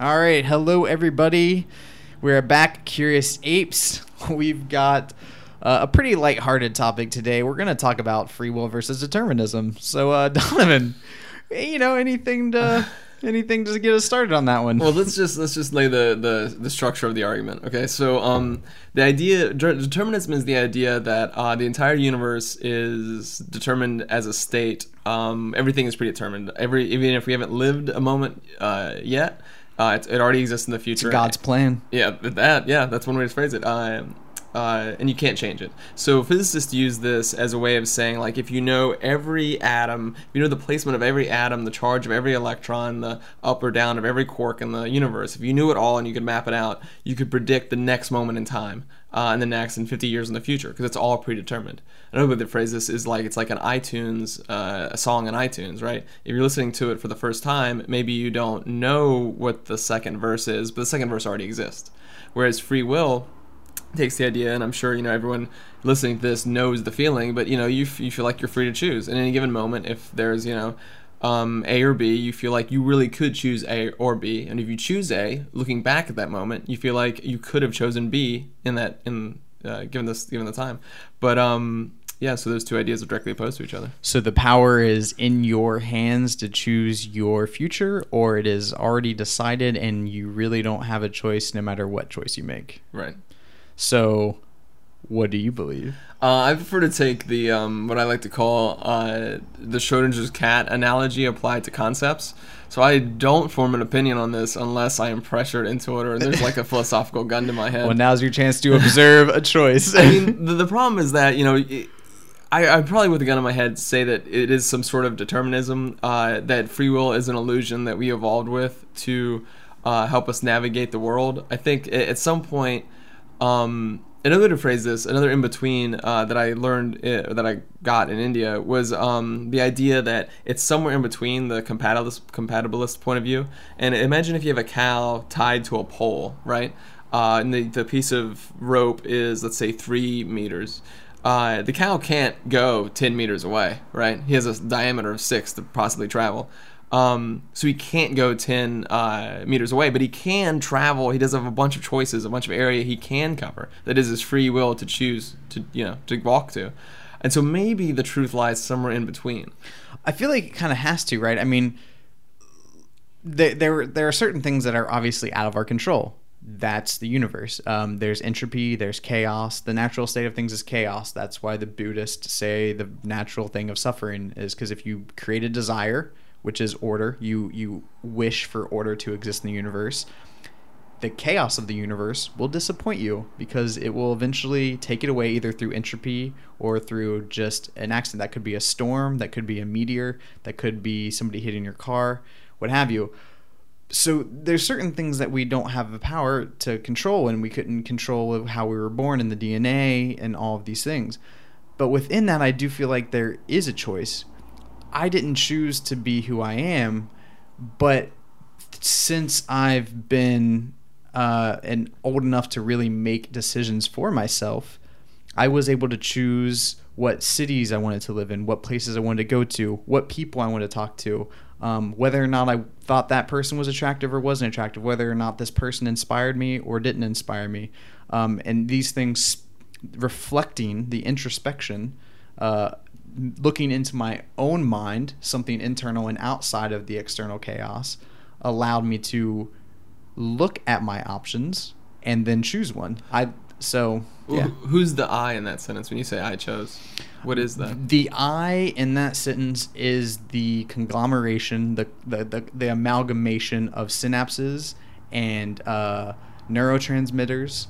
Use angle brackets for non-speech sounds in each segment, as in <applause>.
All right. Hello, everybody. We're back, Curious Apes. <laughs> We've got uh, a pretty lighthearted topic today. We're going to talk about free will versus determinism. So, uh, <laughs> Donovan, you know, anything to. <sighs> Anything to get us started on that one? Well, let's just let's just lay the, the, the structure of the argument. Okay, so um, the idea determinism is the idea that uh, the entire universe is determined as a state. Um, everything is predetermined. Every even if we haven't lived a moment uh, yet, uh, it, it already exists in the future. It's God's plan. Yeah, that yeah, that's one way to phrase it. Uh, uh, and you can't change it. So physicists use this as a way of saying, like, if you know every atom, if you know the placement of every atom, the charge of every electron, the up or down of every quark in the universe, if you knew it all and you could map it out, you could predict the next moment in time, uh, and the next, and 50 years in the future, because it's all predetermined. Another way to phrase this is like it's like an iTunes, uh, a song in iTunes, right? If you're listening to it for the first time, maybe you don't know what the second verse is, but the second verse already exists. Whereas free will takes the idea, and I'm sure you know everyone listening to this knows the feeling, but you know you, f- you feel like you're free to choose in any given moment. If there's you know um, A or B, you feel like you really could choose A or B, and if you choose A, looking back at that moment, you feel like you could have chosen B in that in uh, given this given the time. But um, yeah, so those two ideas are directly opposed to each other. So the power is in your hands to choose your future, or it is already decided, and you really don't have a choice no matter what choice you make. Right. So, what do you believe? Uh, I prefer to take the um, what I like to call uh, the Schrodinger's cat analogy applied to concepts. So I don't form an opinion on this unless I am pressured into it or there's like a <laughs> philosophical gun to my head. Well, now's your chance to observe a choice. I mean, <laughs> the, the problem is that you know. It, I, I probably with a gun in my head say that it is some sort of determinism, uh, that free will is an illusion that we evolved with to uh, help us navigate the world. I think at some point, um, another way to phrase this, another in between uh, that I learned uh, that I got in India was um, the idea that it's somewhere in between the compatibilist compatibilist point of view. And imagine if you have a cow tied to a pole, right? Uh, and the, the piece of rope is let's say three meters. Uh, the cow can't go 10 meters away, right? He has a diameter of six to possibly travel. Um, so he can't go 10 uh, meters away, but he can travel. He does have a bunch of choices, a bunch of area he can cover. That is his free will to choose to, you know, to walk to. And so maybe the truth lies somewhere in between. I feel like it kind of has to, right? I mean, there, there, there are certain things that are obviously out of our control. That's the universe. Um, there's entropy, there's chaos. The natural state of things is chaos. That's why the Buddhists say the natural thing of suffering is because if you create a desire, which is order. You you wish for order to exist in the universe. The chaos of the universe will disappoint you because it will eventually take it away either through entropy or through just an accident. That could be a storm, that could be a meteor, that could be somebody hitting your car, what have you. So there's certain things that we don't have the power to control and we couldn't control how we were born in the DNA and all of these things. But within that I do feel like there is a choice I didn't choose to be who I am, but since I've been uh, and old enough to really make decisions for myself, I was able to choose what cities I wanted to live in, what places I wanted to go to, what people I wanted to talk to, um, whether or not I thought that person was attractive or wasn't attractive, whether or not this person inspired me or didn't inspire me. Um, and these things reflecting the introspection uh, looking into my own mind, something internal and outside of the external chaos, allowed me to look at my options and then choose one. I so yeah. Who's the I in that sentence when you say I chose? What is that? The I in that sentence is the conglomeration, the the, the, the amalgamation of synapses and uh, neurotransmitters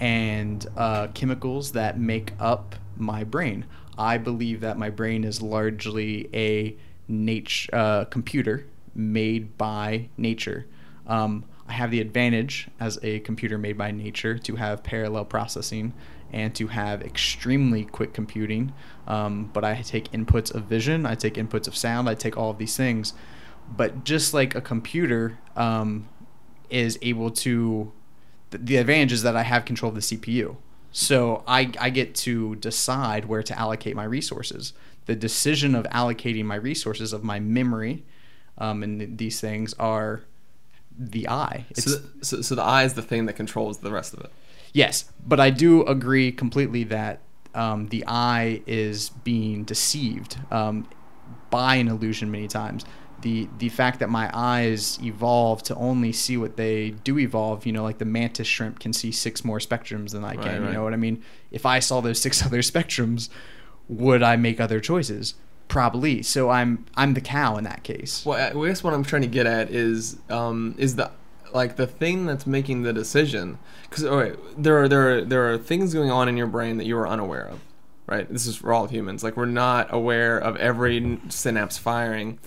and uh, chemicals that make up my brain. I believe that my brain is largely a nature uh, computer made by nature. Um, I have the advantage as a computer made by nature to have parallel processing and to have extremely quick computing. Um, but I take inputs of vision, I take inputs of sound, I take all of these things. But just like a computer um, is able to, the advantage is that I have control of the CPU. So I, I get to decide where to allocate my resources. The decision of allocating my resources, of my memory, um, and these things are the I. So, so, so the I is the thing that controls the rest of it. Yes, but I do agree completely that um, the eye is being deceived um, by an illusion many times. The the fact that my eyes evolve to only see what they do evolve, you know, like the mantis shrimp can see six more spectrums than I can. Right, You know what I mean? If I saw those six <laughs> other spectrums, would I make other choices? Probably. So I'm I'm the cow in that case. Well, I I guess what I'm trying to get at is um, is the like the thing that's making the decision because all right, there are there are there are things going on in your brain that you are unaware of, right? This is for all humans. Like we're not aware of every synapse firing,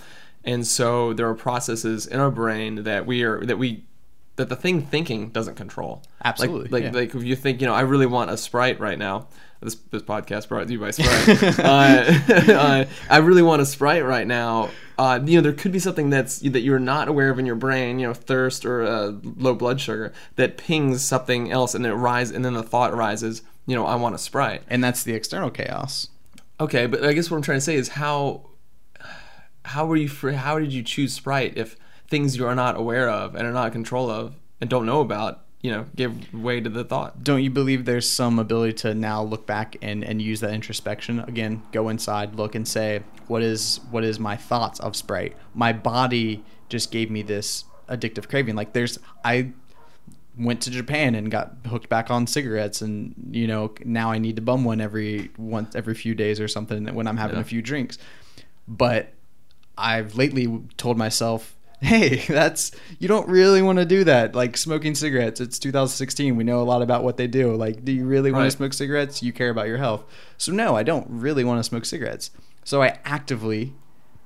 and so there are processes in our brain that we are that we that the thing thinking doesn't control. Absolutely, Like like, yeah. like if you think you know I really want a sprite right now. This, this podcast brought to you by <laughs> Sprite. uh, <laughs> uh, I really want a Sprite right now. Uh, you know, there could be something that's that you're not aware of in your brain. You know, thirst or uh, low blood sugar that pings something else, and it rise, and then the thought arises. You know, I want a Sprite. And that's the external chaos. Okay, but I guess what I'm trying to say is how how were you fr- how did you choose Sprite if things you are not aware of and are not in control of and don't know about, you know, give way to the thought. don't you believe there's some ability to now look back and, and use that introspection again go inside look and say what is what is my thoughts of sprite my body just gave me this addictive craving like there's i went to japan and got hooked back on cigarettes and you know now i need to bum one every once every few days or something when i'm having Yeah. a few drinks but I've lately told myself, hey, <laughs> that's you don't really want to do that. Like smoking cigarettes. It's 2016. We know a lot about what they do. Like, do you really want Right. to smoke cigarettes? You care about your health. So no, I don't really want to smoke cigarettes. So I actively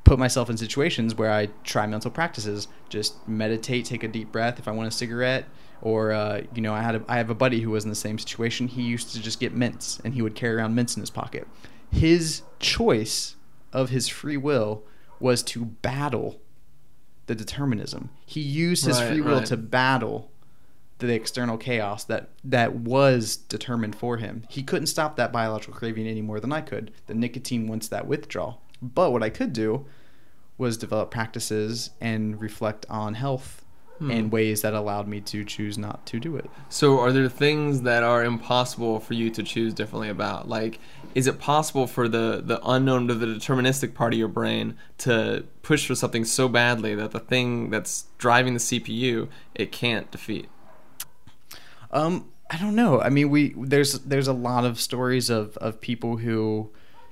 put myself in situations where I try mental practices. Just meditate, take a deep breath. If I want a cigarette, or uh, you know, I had a, I have a buddy who was in the same situation. He used to just get mints, and he would carry around mints in his pocket. His choice of his free will was to battle the determinism. He used his Right, free will right. to battle the external chaos that that was determined for him. He couldn't stop that biological craving any more than I could. The nicotine wants that withdrawal. But what I could do was develop practices and reflect on health Hmm. in ways that allowed me to choose not to do it. So, are there things that are impossible for you to choose differently about? Like, is it possible for the the unknown to the deterministic part of your brain to push for something so badly that the thing that's driving the CPU it can't defeat? Um, I don't know. I mean, we there's there's a lot of stories of of people who,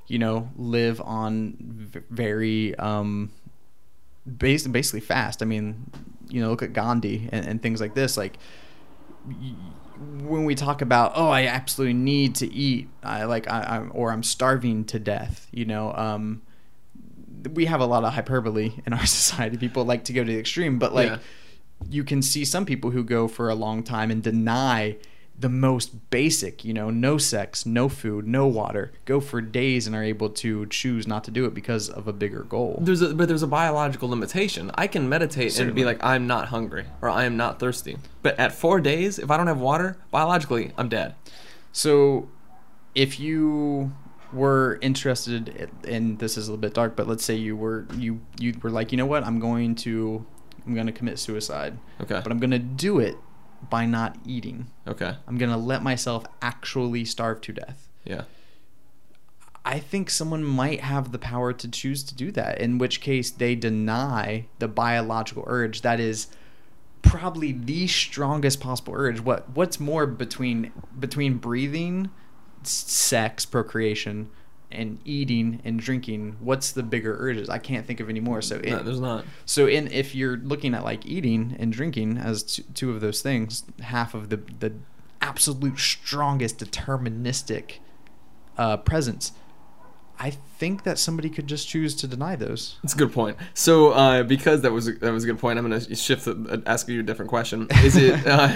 you know, live on v- very um, bas- basically fast. I mean, you know, look at Gandhi and, and things like this. Like when we talk about, oh, I absolutely need to eat, I like, I, I'm or I'm starving to death. You know, um, we have a lot of hyperbole in our <laughs> society. People like to go to the extreme, but like Yeah. you can see some people who go for a long time and deny the most basic, you know, no sex, no food, no water, go for days and are able to choose not to do it because of a bigger goal. There's a but there's a biological limitation. I can meditate and be like, I'm not hungry or I am not thirsty. But at four days, if I don't have water, biologically, I'm dead. So, if you were interested in this is a little bit dark, but let's say you were you you were like, you know what, I'm going to I'm going to commit suicide, Okay. but I'm going to do it by not eating. Okay. I'm going to let myself actually starve to death. Yeah. I think someone might have the power to choose to do that, in which case they deny the biological urge that is probably the strongest possible urge. What what's more between between breathing, sex, procreation, and eating and drinking? What's the bigger urges? I can't think of any more. So No, there's not. so in if you're looking at like eating and drinking as t- two of those things, half of the the absolute strongest deterministic uh, presence, I think that somebody could just choose to deny those. That's a good point. So, uh, because that was a, that was a good point, I'm going to shift, the, uh, ask you a different question. Is it <laughs> uh,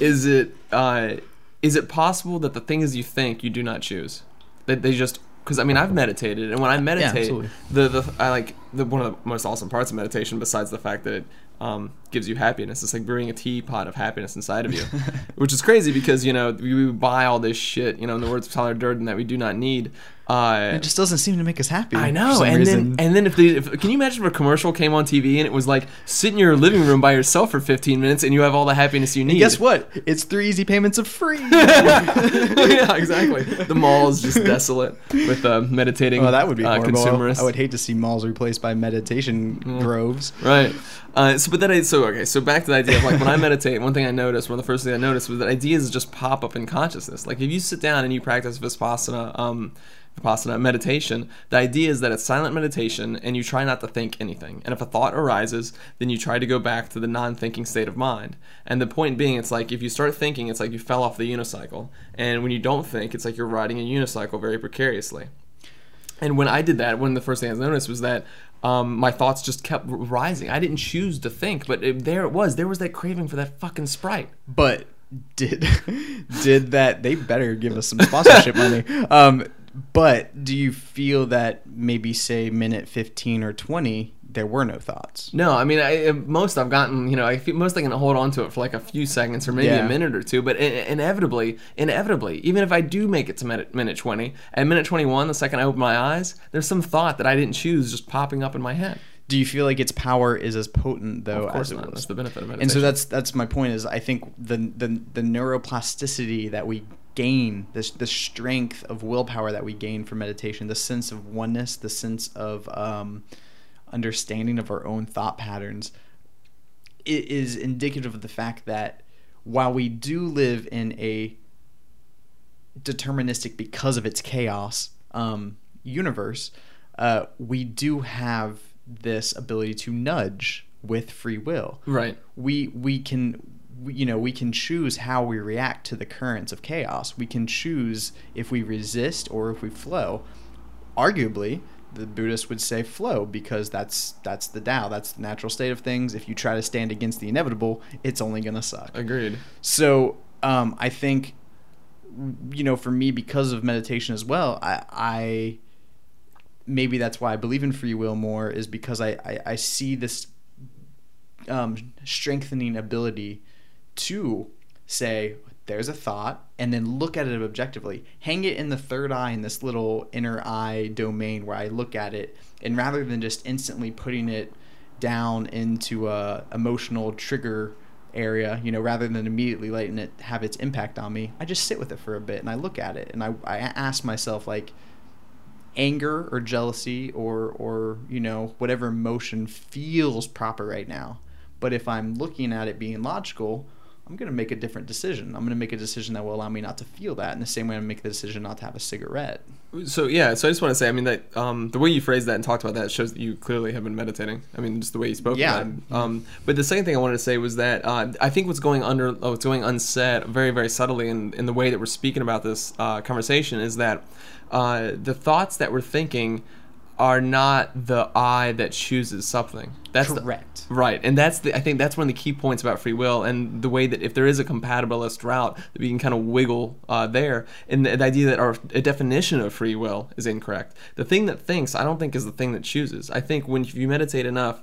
is it uh, is it possible that the things you think you do not choose, that they just because I mean I've meditated, and when I meditate, absolutely. the the I like the one of the most awesome parts of meditation, besides the fact that it um, gives you happiness. It's like brewing a teapot of happiness inside of you, <laughs> which is crazy because you know we, we buy all this shit. You know, in the words of Tyler Durden, that we do not need. Uh, It just doesn't seem to make us happy. I know, and reason. then and then if the if, can you imagine if a commercial came on TV and it was like sit in your living room by yourself for 15 minutes and you have all the happiness you need? guess what? It's three easy payments of free. <laughs> yeah, exactly. The mall is just desolate with uh, meditating. Oh, that would be uh, horrible. consumerists. I would hate to see malls replaced by meditation groves. Right. Uh, so, but then I so okay. So back to the idea of like when I meditate, one thing I noticed, one of the first things I noticed was that ideas just pop up in consciousness. Like if you sit down and you practice vipassana, um, vipassana meditation, the idea is that it's silent meditation and you try not to think anything. And if a thought arises, then you try to go back to the non-thinking state of mind. And the point being, it's like if you start thinking, it's like you fell off the unicycle, and when you don't think, it's like you're riding a unicycle very precariously. And when I did that, one of the first things I noticed was that um, my thoughts just kept rising. I didn't choose to think, but it, there it was. There was that craving for that fucking sprite. But did <laughs> did that? They better give us some sponsorship money. Um, but do you feel that maybe say minute fifteen or twenty, there were no thoughts? No, I mean, I, most I've gotten, you know, I feel, most I can hold on to it for like a few seconds or maybe Yeah. a minute or two. But i- inevitably, inevitably, even if I do make it to minute, minute 20, at minute 21, the second I open my eyes, there's some thought that I didn't choose just popping up in my head. Do you feel like its power is as potent though of course as it not. was? That's the benefit of meditation. and so that's that's my point is I think the the the neuroplasticity that we gain this the strength of willpower that we gain from meditation the sense of oneness the sense of um, understanding of our own thought patterns it is indicative of the fact that while we do live in a deterministic because of its chaos um, universe, uh, we do have this ability to nudge with free will. right. We we can you know we can choose how we react to the currents of chaos. We can choose if we resist or if we flow. Arguably, the Buddhist would say flow because that's that's the Tao. That's the natural state of things. If you try to stand against the inevitable, it's only gonna suck. Agreed. So um, I think, you know, for me, because of meditation as well, I, I maybe that's why I believe in free will more is because I, I, I see this um, strengthening ability to say, there's a thought, and then look at it objectively. Hang it in the third eye in this little inner eye domain where I look at it, and rather than just instantly putting it down into a emotional trigger area, you know, rather than immediately letting it have its impact on me, I just sit with it for a bit and I look at it and I, I ask myself like anger or jealousy or or you know whatever emotion feels proper right now. But if I'm looking at it being logical, I'm going to make a different decision. I'm going to make a decision that will allow me not to feel that in the same way I make the decision not to have a cigarette. So yeah, so I just want to say, I mean that um, the way you phrased that and talked about that shows that you clearly have been meditating. I mean, just the way you spoke Yeah. about it. Um, but the second thing I wanted to say was that uh, I think what's going under, oh, what's going unsaid, very very subtly in, in the way that we're speaking about this uh, conversation is that uh, the thoughts that we're thinking are not the I that chooses something. That's the- Correct. Right, and that's the I think that's one of the key points about free will, and the way that if there is a compatibilist route, that we can kind of wiggle uh, there, and the, the idea that our a definition of free will is incorrect. The thing that thinks, I don't think, is the thing that chooses. I think when you meditate enough,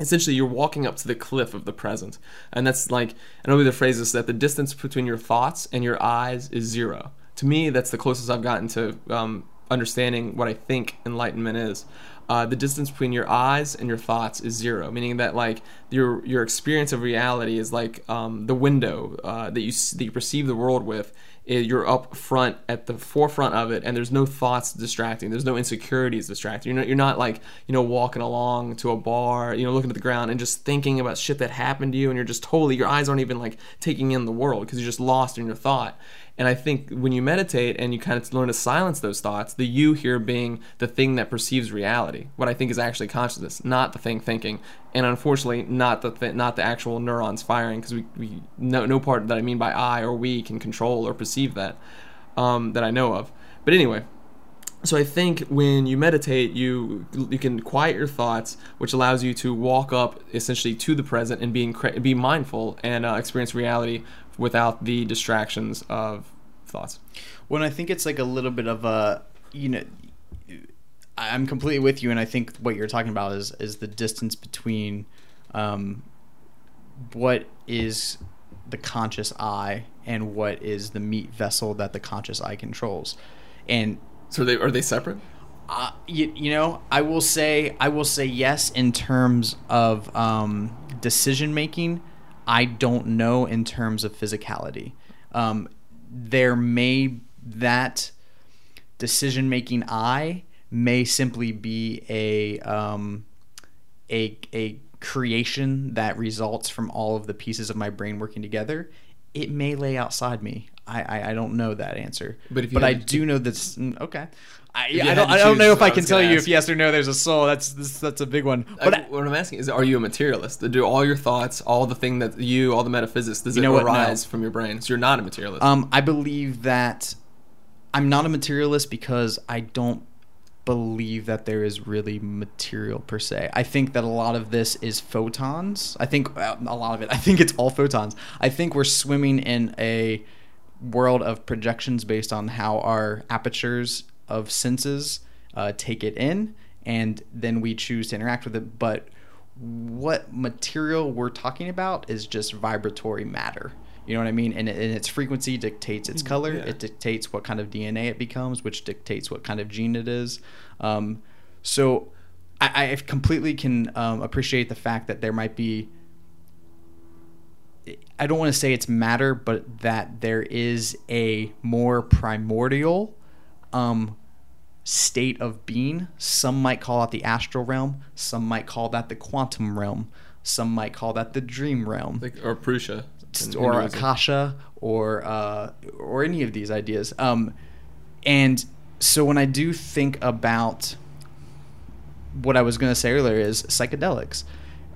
essentially you're walking up to the cliff of the present, and that's like I know the phrase is that the distance between your thoughts and your eyes is zero. To me, that's the closest I've gotten to um, understanding what I think enlightenment is. Uh, the distance between your eyes and your thoughts is zero, meaning that like your your experience of reality is like um, the window uh, that you that you perceive the world with. i- You're up front at the forefront of it, and there's no thoughts distracting. There's no insecurities distracting. You're not, you're not like you know walking along to a bar, you know, looking at the ground and just thinking about shit that happened to you, and you're just totally your eyes aren't even like taking in the world because you're just lost in your thought. And I think when you meditate and you kind of learn to silence those thoughts, the you here being the thing that perceives reality, what I think is actually consciousness, not the thing thinking, and unfortunately not the th- not the actual neurons firing, because we, we no no part that I mean by I or we can control or perceive that um, that I know of. But anyway, so I think when you meditate, you you can quiet your thoughts, which allows you to walk up essentially to the present and being be mindful and uh, experience reality without the distractions of thoughts. When I think it's like a little bit of a, you know, I'm completely with you, and I think what you're talking about is is the distance between um, what is the conscious I and what is the meat vessel that the conscious I controls. And So are they are they separate? Uh, you, you know, I will say I will say yes in terms of um, decision making. I don't know in terms of physicality. Um, there may that decision making I may simply be a um, a a creation that results from all of the pieces of my brain working together. It may lay outside me. I, I, I don't know that answer. But if you but I to do know that's mm, okay. I, I don't I don't know if I I can tell gonna you if yes or no there's a soul. That's this, that's a big one. But I, what I'm asking is, are you a materialist? Do all your thoughts, all the thing that you, all the metaphysics, does You it know what? No. arise from your brain? So you're not a materialist. Um, I believe that I'm not a materialist because I don't believe that there is really material per se. I think that a lot of this is photons. I think uh, a lot of it. <laughs> I think it's all photons. I think we're swimming in a world of projections based on how our apertures of senses uh, take it in, and then we choose to interact with it. But what material we're talking about is just vibratory matter. You know what I mean? And, and its frequency dictates its color. Yeah. It dictates what kind of DNA it becomes, which dictates what kind of gene it is. Um, so I, I completely can um, appreciate the fact that there might be. I don't want to say it's matter, but that there is a more primordial um, state of being. Some might call it the astral realm. Some might call that the quantum realm. Some might call that the dream realm like or Purusha. or Hinduism. akasha or uh, or any of these ideas. Um, and so when I do think about what I was going to say earlier is psychedelics.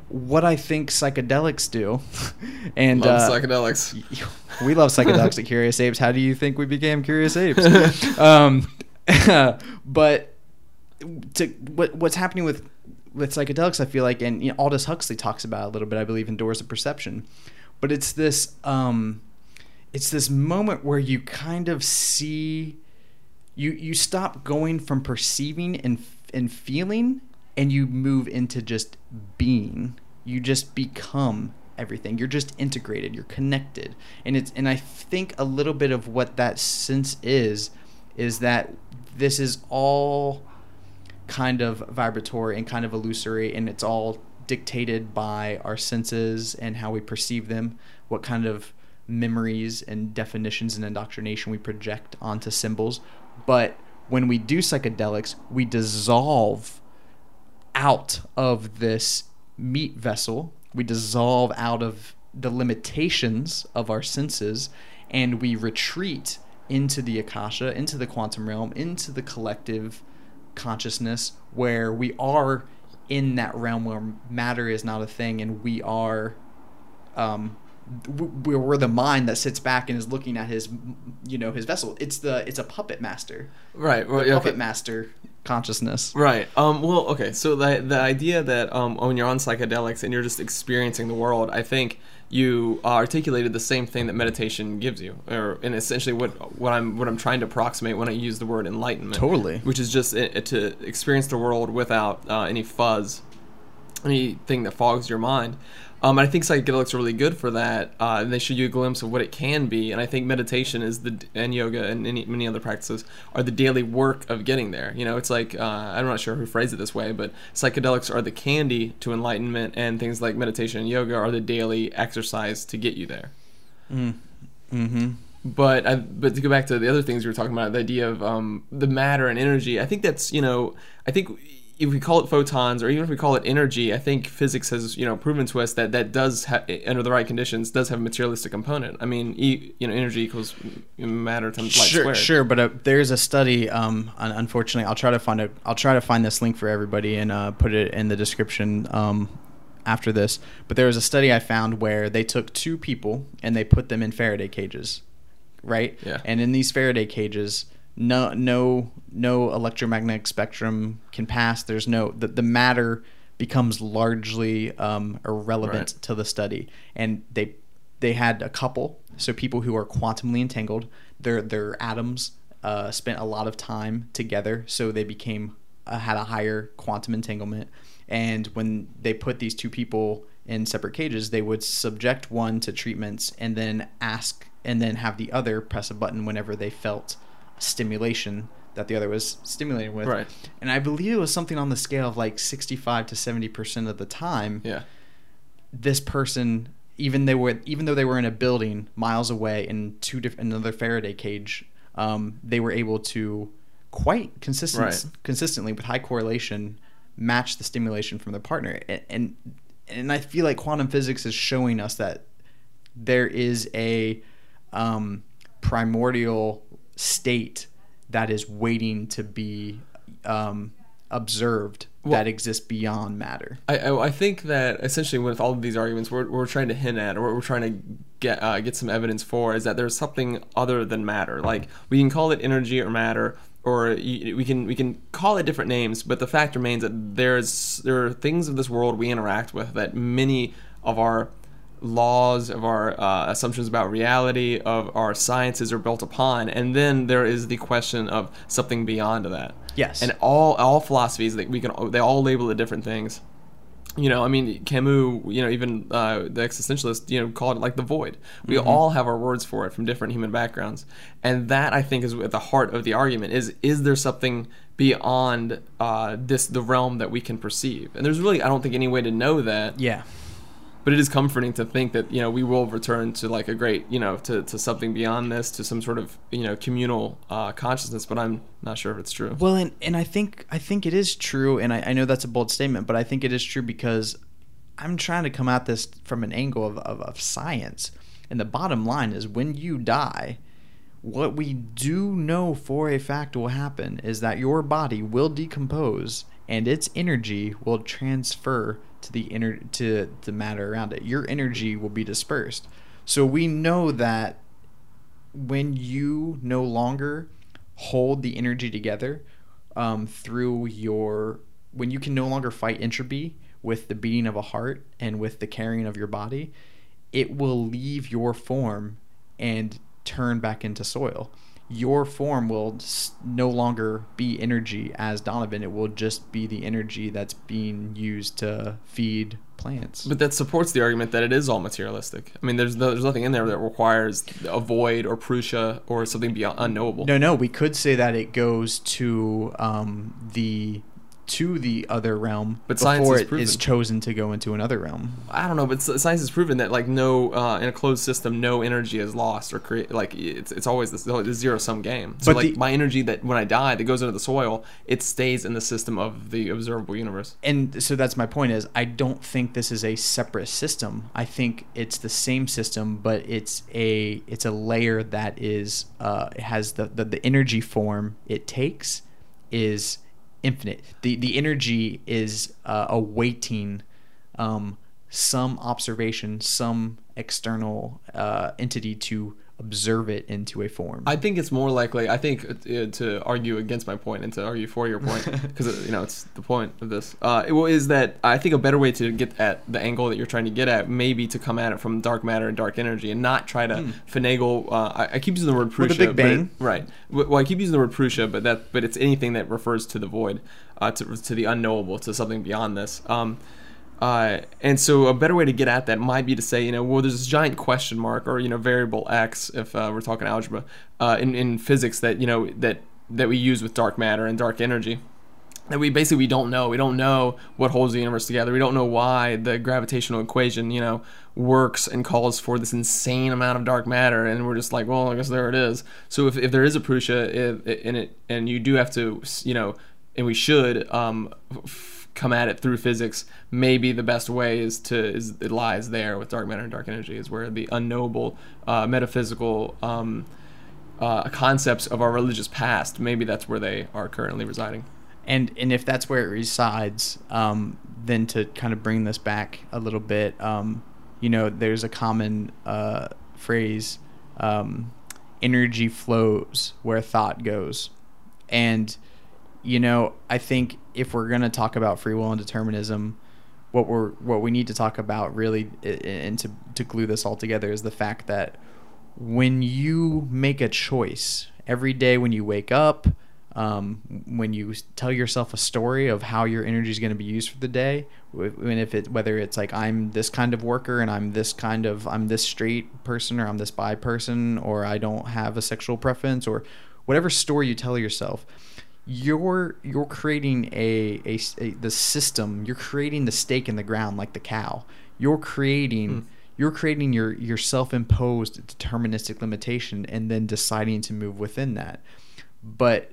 What I think psychedelics do, <laughs> and Love uh, psychedelics. we love <laughs> psychedelics at Curious Apes. How do you think we became Curious Apes? <laughs> um, but to what what's happening with with psychedelics, I feel like, and you know, Aldous Huxley talks about it a little bit, I believe, in Doors of Perception. But it's this um, it's this moment where you kind of see you you stop going from perceiving and and feeling and you move into just being. You just become everything. You're just integrated. You're connected. And it's and i think a little bit of what that sense is is that this is all kind of vibratory and kind of illusory and it's all dictated by our senses and how we perceive them what kind of memories and definitions and indoctrination we project onto symbols. But when we do psychedelics we dissolve out of this meat vessel we dissolve out of the limitations of our senses and we retreat into the akasha into the quantum realm into the collective consciousness where we are in that realm where matter is not a thing and we are um we're, we're the mind that sits back and is looking at his you know his vessel it's the it's a puppet master Right. the Well, puppet okay. master consciousness Right. Um, well, okay. So the the idea that um, when you're on psychedelics and you're just experiencing the world, I think you articulated the same thing that meditation gives you, or and essentially what what I'm what I'm trying to approximate when I use the word enlightenment. Totally. Which is just uh, to experience the world without uh, any fuzz, anything that fogs your mind. Um, I think psychedelics are really good for that. Uh, and they show you a glimpse of what it can be. And I think meditation is the and yoga and any, many other practices are the daily work of getting there. You know, it's like uh, I'm not sure who phrased it this way, but psychedelics are the candy to enlightenment, and things like meditation and yoga are the daily exercise to get you there. mm-hmm But I, but to go back to the other things you were talking about, the idea of um, the matter and energy, I think that's you know, I think if we call it photons or even if we call it energy, I think physics has you know proven to us that that does ha- under the right conditions does have a materialistic component. I mean, e, you know, energy equals matter times light sure squared. sure but uh, there's a study um unfortunately i'll try to find a i'll try to find this link for everybody and uh, put it in the description um after this but there was a study i found where they took two people and they put them in faraday cages right Yeah. and in these faraday cages no no no electromagnetic spectrum can pass. There's no the, the matter becomes largely um, irrelevant Right. to the study. And they they had a couple. So people who are quantumly entangled their their atoms uh, spent a lot of time together. So they became uh, had a higher quantum entanglement. And when they put these two people in separate cages they would subject one to treatments and then ask and then have the other press a button whenever they felt stimulation that the other was stimulating with. Right. And I believe it was something on the scale of like 65 to 70 percent of the time Yeah. this person even they were even though they were in a building miles away in two different another Faraday cage, um, they were able to quite consistent Right. consistently with high correlation match the stimulation from their partner. And, and and I feel like quantum physics is showing us that there is a um, primordial state that is waiting to be um, observed Well- that exists beyond matter. I, I I think that essentially with all of these arguments, we're, we're trying to hint at, or we're trying to get uh, get some evidence for, is that there's something other than matter. Like we can call it energy or matter, or we can we can call it different names, but the fact remains that there's there are things of this world we interact with that many of our laws of our uh, assumptions about reality of our sciences are built upon and then there is the question of something beyond that. Yes. and all all philosophies that we can they all label it different things. You know i mean camus you know even uh, the existentialist you know called it like the void. We all have our words for it from different human backgrounds. And that i think is at the heart of the argument is is there something beyond uh, this the realm that we can perceive? And there's really i don't think any way to know that. Yeah. But it is comforting to think that you know we will return to like a great you know to, to something beyond this to some sort of you know communal uh, consciousness but i'm not sure if it's true Well, and, and I think I think it is true, and I, I know that's a bold statement, but I think it is true because I'm trying to come at this from an angle of, of, of science. And the bottom line is when you die, what we do know for a fact will happen is that your body will decompose and its energy will transfer to the inner to the matter around it. Your energy will be dispersed. So we know that when you no longer hold the energy together um, through your when you can no longer fight entropy with the beating of a heart and with the carrying of your body it will leave your form and turn back into soil your form will no longer be energy as donovan it will just be the energy that's being used to feed plants But that supports the argument that it is all materialistic. I mean, there's no, there's nothing in there that requires a void or Purusha or something beyond unknowable. No, no, we could say that it goes to um, the to the other realm But science before it is proven- chosen to go into another realm. I don't know, but science has proven that like no uh, in a closed system, no energy is lost or create. Like it's it's always this, this zero sum game. So But like the- my energy that when I die that goes into the soil, it stays in the system of the observable universe. And so that's my point is I don't think this is a separate system. I think it's the same system, but it's a it's a layer that is uh, it has the, the the energy form it takes is infinite. The the energy is uh, awaiting um, some observation, some external uh, entity to observe it into a form. I think it's more likely. I think uh, to argue against my point and to argue for your point, <laughs> because you know it's the point of this. Uh, it, well, is that I think a better way to get at the angle that you're trying to get at, maybe to come at it from dark matter and dark energy, and not try to finagle. Uh, I, I keep using the word Hmm. With the Big it- right? Well, I keep using the word Purusha, but that but it's anything that refers to the void, uh, to to the unknowable, to something beyond this. Um, uh, and so a better way to get at that might be to say, you know, well, there's this giant question mark or you know variable x if uh, we're talking algebra uh, in in physics that you know that that we use with dark matter and dark energy that we basically we don't know. We don't know what holds the universe together. We don't know why the gravitational equation, you know, works and calls for this insane amount of dark matter. And we're just like, well, I guess there it is. So if, if there is a Purusha i- i- in it, and you do have to, you know, and we should um, f- come at it through physics, maybe the best way is to is it lies there with dark matter and dark energy is where the unknowable uh, metaphysical. Um, uh, concepts of our religious past, maybe that's where they are currently residing. and and if that's where it resides, um, then to kind of bring this back a little bit, um, you know, there's a common uh, phrase, um, "energy flows where thought goes," and you know, I think if we're gonna talk about free will and determinism, what we're what we need to talk about really, and to to glue this all together, is the fact that when you make a choice every day when you wake up um, when you tell yourself a story of how your energy is going to be used for the day when if it whether it's like i'm this kind of worker and i'm this kind of i'm this straight person or i'm this bi person or i don't have a sexual preference or whatever story you tell yourself, you're you're creating a, a, a the system. You're creating the stake in the ground like the cow. You're creating. Hmm. You're creating your, your self-imposed deterministic limitation and then deciding to move within that. But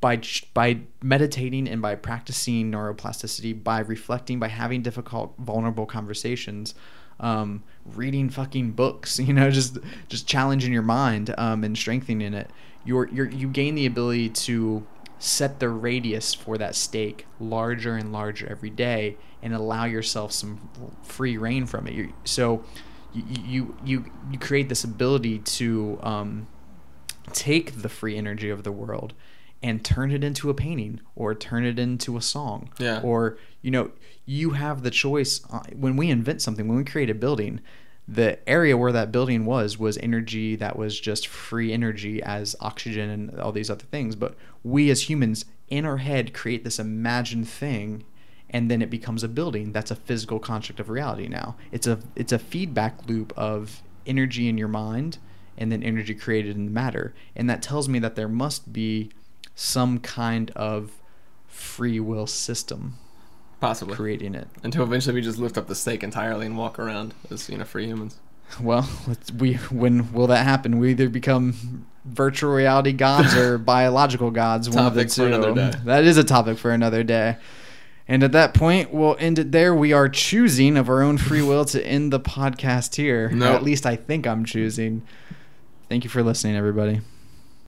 by by meditating and by practicing neuroplasticity, by reflecting, by having difficult, vulnerable conversations, um, reading fucking books, <laughs> you know, just just challenging your mind um, and strengthening it, you're, you're you gain the ability to set the radius for that stake larger and larger every day and allow yourself some free reign from it. you so you, you you you create this ability to um, take the free energy of the world and turn it into a painting or turn it into a song Yeah. or you know you have the choice uh, when we invent something when we create a building the area where that building was was energy that was just free energy as oxygen and all these other things. But we as humans in our head create this imagined thing and then it becomes a building. That's a physical construct of reality now. It's a it's a feedback loop of energy in your mind and then energy created in the matter. And that tells me that there must be some kind of free will system Possibly. creating it Until eventually we just lift up the stake entirely and walk around as you know free humans. <laughs> well let's, we when will that happen we either become virtual reality gods or <laughs> biological gods one of the Topic two another day. that is a topic for another day and at that point we'll end it there we are choosing of our own free will to end the podcast here <laughs> No. at least i think i'm choosing thank you for listening everybody